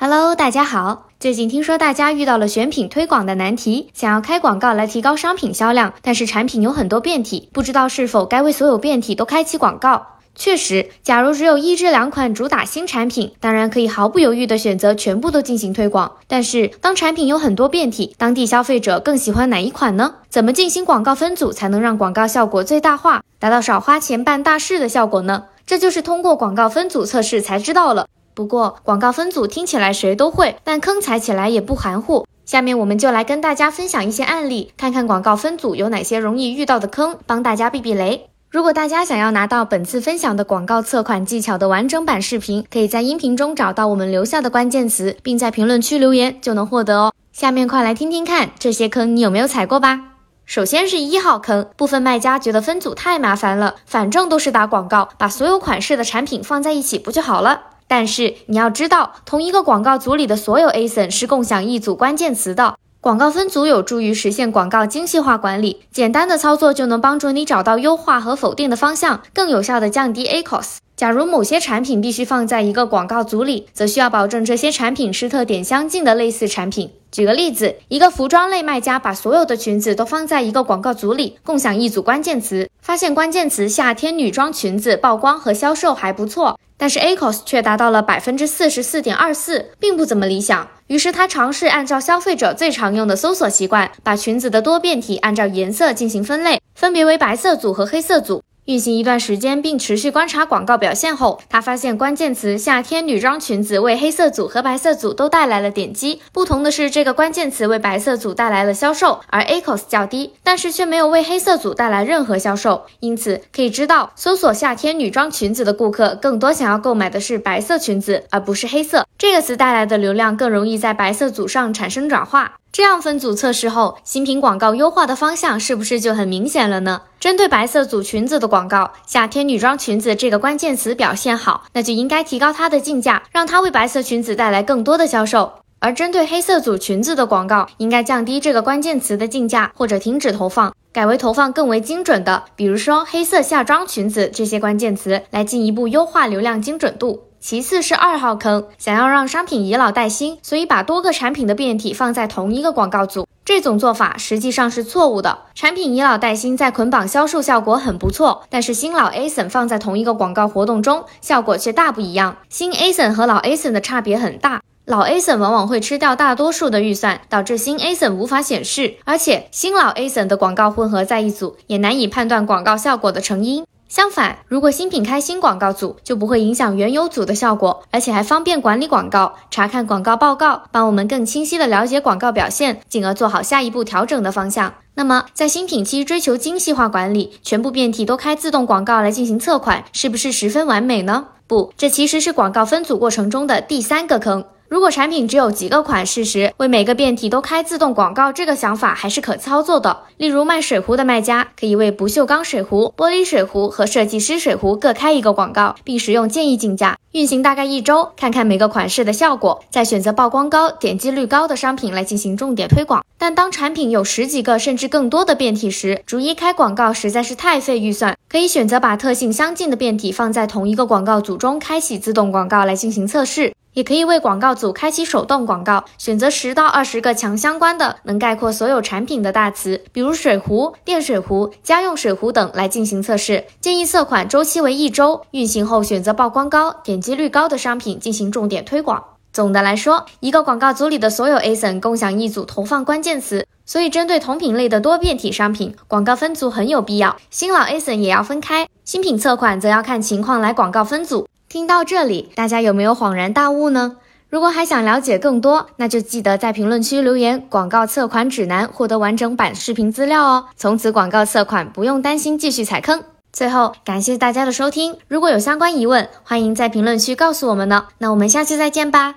Hello，大家好。最近听说大家遇到了选品推广的难题，想要开广告来提高商品销量，但是产品有很多变体，不知道是否该为所有变体都开启广告。确实，假如只有一至两款主打新产品，当然可以毫不犹豫的选择全部都进行推广。但是当产品有很多变体，当地消费者更喜欢哪一款呢？怎么进行广告分组才能让广告效果最大化，达到少花钱办大事的效果呢？这就是通过广告分组测试才知道了。不过广告分组听起来谁都会，但坑踩起来也不含糊。下面我们就来跟大家分享一些案例，看看广告分组有哪些容易遇到的坑，帮大家避避雷。如果大家想要拿到本次分享的广告测款技巧的完整版视频，可以在音频中找到我们留下的关键词，并在评论区留言就能获得哦。下面快来听听看这些坑你有没有踩过吧。首先是一号坑，部分卖家觉得分组太麻烦了，反正都是打广告，把所有款式的产品放在一起不就好了？但是你要知道，同一个广告组里的所有 ASIN 是共享一组关键词的。广告分组有助于实现广告精细化管理，简单的操作就能帮助你找到优化和否定的方向，更有效的降低 ACOS。假如某些产品必须放在一个广告组里，则需要保证这些产品是特点相近的类似产品。举个例子，一个服装类卖家把所有的裙子都放在一个广告组里，共享一组关键词，发现关键词夏天女装裙子曝光和销售还不错。但是 ACOS 却达到了百分之四十四点二四，并不怎么理想。于是他尝试按照消费者最常用的搜索习惯，把裙子的多变体按照颜色进行分类，分别为白色组和黑色组。运行一段时间，并持续观察广告表现后，他发现关键词“夏天女装裙子”为黑色组和白色组都带来了点击。不同的是，这个关键词为白色组带来了销售，而 ACOS 较低，但是却没有为黑色组带来任何销售。因此可以知道，搜索“夏天女装裙子”的顾客更多想要购买的是白色裙子，而不是黑色。这个词带来的流量更容易在白色组上产生转化。这样分组测试后，新品广告优化的方向是不是就很明显了呢？针对白色组裙子的广告，夏天女装裙子这个关键词表现好，那就应该提高它的竞价，让它为白色裙子带来更多的销售。而针对黑色组裙子的广告，应该降低这个关键词的竞价，或者停止投放，改为投放更为精准的，比如说黑色夏装裙子这些关键词，来进一步优化流量精准度。其次是二号坑，想要让商品以老带新，所以把多个产品的变体放在同一个广告组，这种做法实际上是错误的。产品以老带新在捆绑销售效果很不错，但是新老 ASIN 放在同一个广告活动中，效果却大不一样。新 ASIN 和老 ASIN 的差别很大，老 ASIN 往往会吃掉大多数的预算，导致新 ASIN 无法显示，而且新老 ASIN 的广告混合在一组，也难以判断广告效果的成因。相反，如果新品开新广告组，就不会影响原有组的效果，而且还方便管理广告、查看广告报告，帮我们更清晰的了解广告表现，进而做好下一步调整的方向。那么，在新品期追求精细化管理，全部变体都开自动广告来进行测款，是不是十分完美呢？不，这其实是广告分组过程中的第三个坑。如果产品只有几个款式时，为每个变体都开自动广告，这个想法还是可操作的。例如卖水壶的卖家，可以为不锈钢水壶、玻璃水壶和设计师水壶各开一个广告，并使用建议竞价，运行大概一周，看看每个款式的效果，再选择曝光高、点击率高的商品来进行重点推广。但当产品有十几个甚至更多的变体时，逐一开广告实在是太费预算，可以选择把特性相近的变体放在同一个广告组中，开启自动广告来进行测试。也可以为广告组开启手动广告，选择十到二十个强相关的、能概括所有产品的大词，比如水壶、电水壶、家用水壶等来进行测试。建议测款周期为一周，运行后选择曝光高、点击率高的商品进行重点推广。总的来说，一个广告组里的所有 ASIN 共享一组投放关键词，所以针对同品类的多变体商品，广告分组很有必要。新老 ASIN 也要分开，新品测款则要看情况来广告分组。听到这里，大家有没有恍然大悟呢？如果还想了解更多，那就记得在评论区留言“广告测款指南”，获得完整版视频资料哦。从此广告测款不用担心继续踩坑。最后，感谢大家的收听。如果有相关疑问，欢迎在评论区告诉我们呢。那我们下期再见吧。